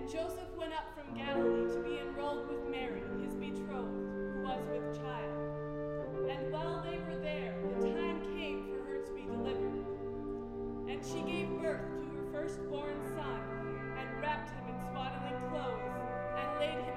And Joseph went up from Galilee to be enrolled with Mary, his betrothed, who was with child. And while they were there, the time came for her to be delivered. And she gave birth to her firstborn son, and wrapped him in swaddling clothes, and laid him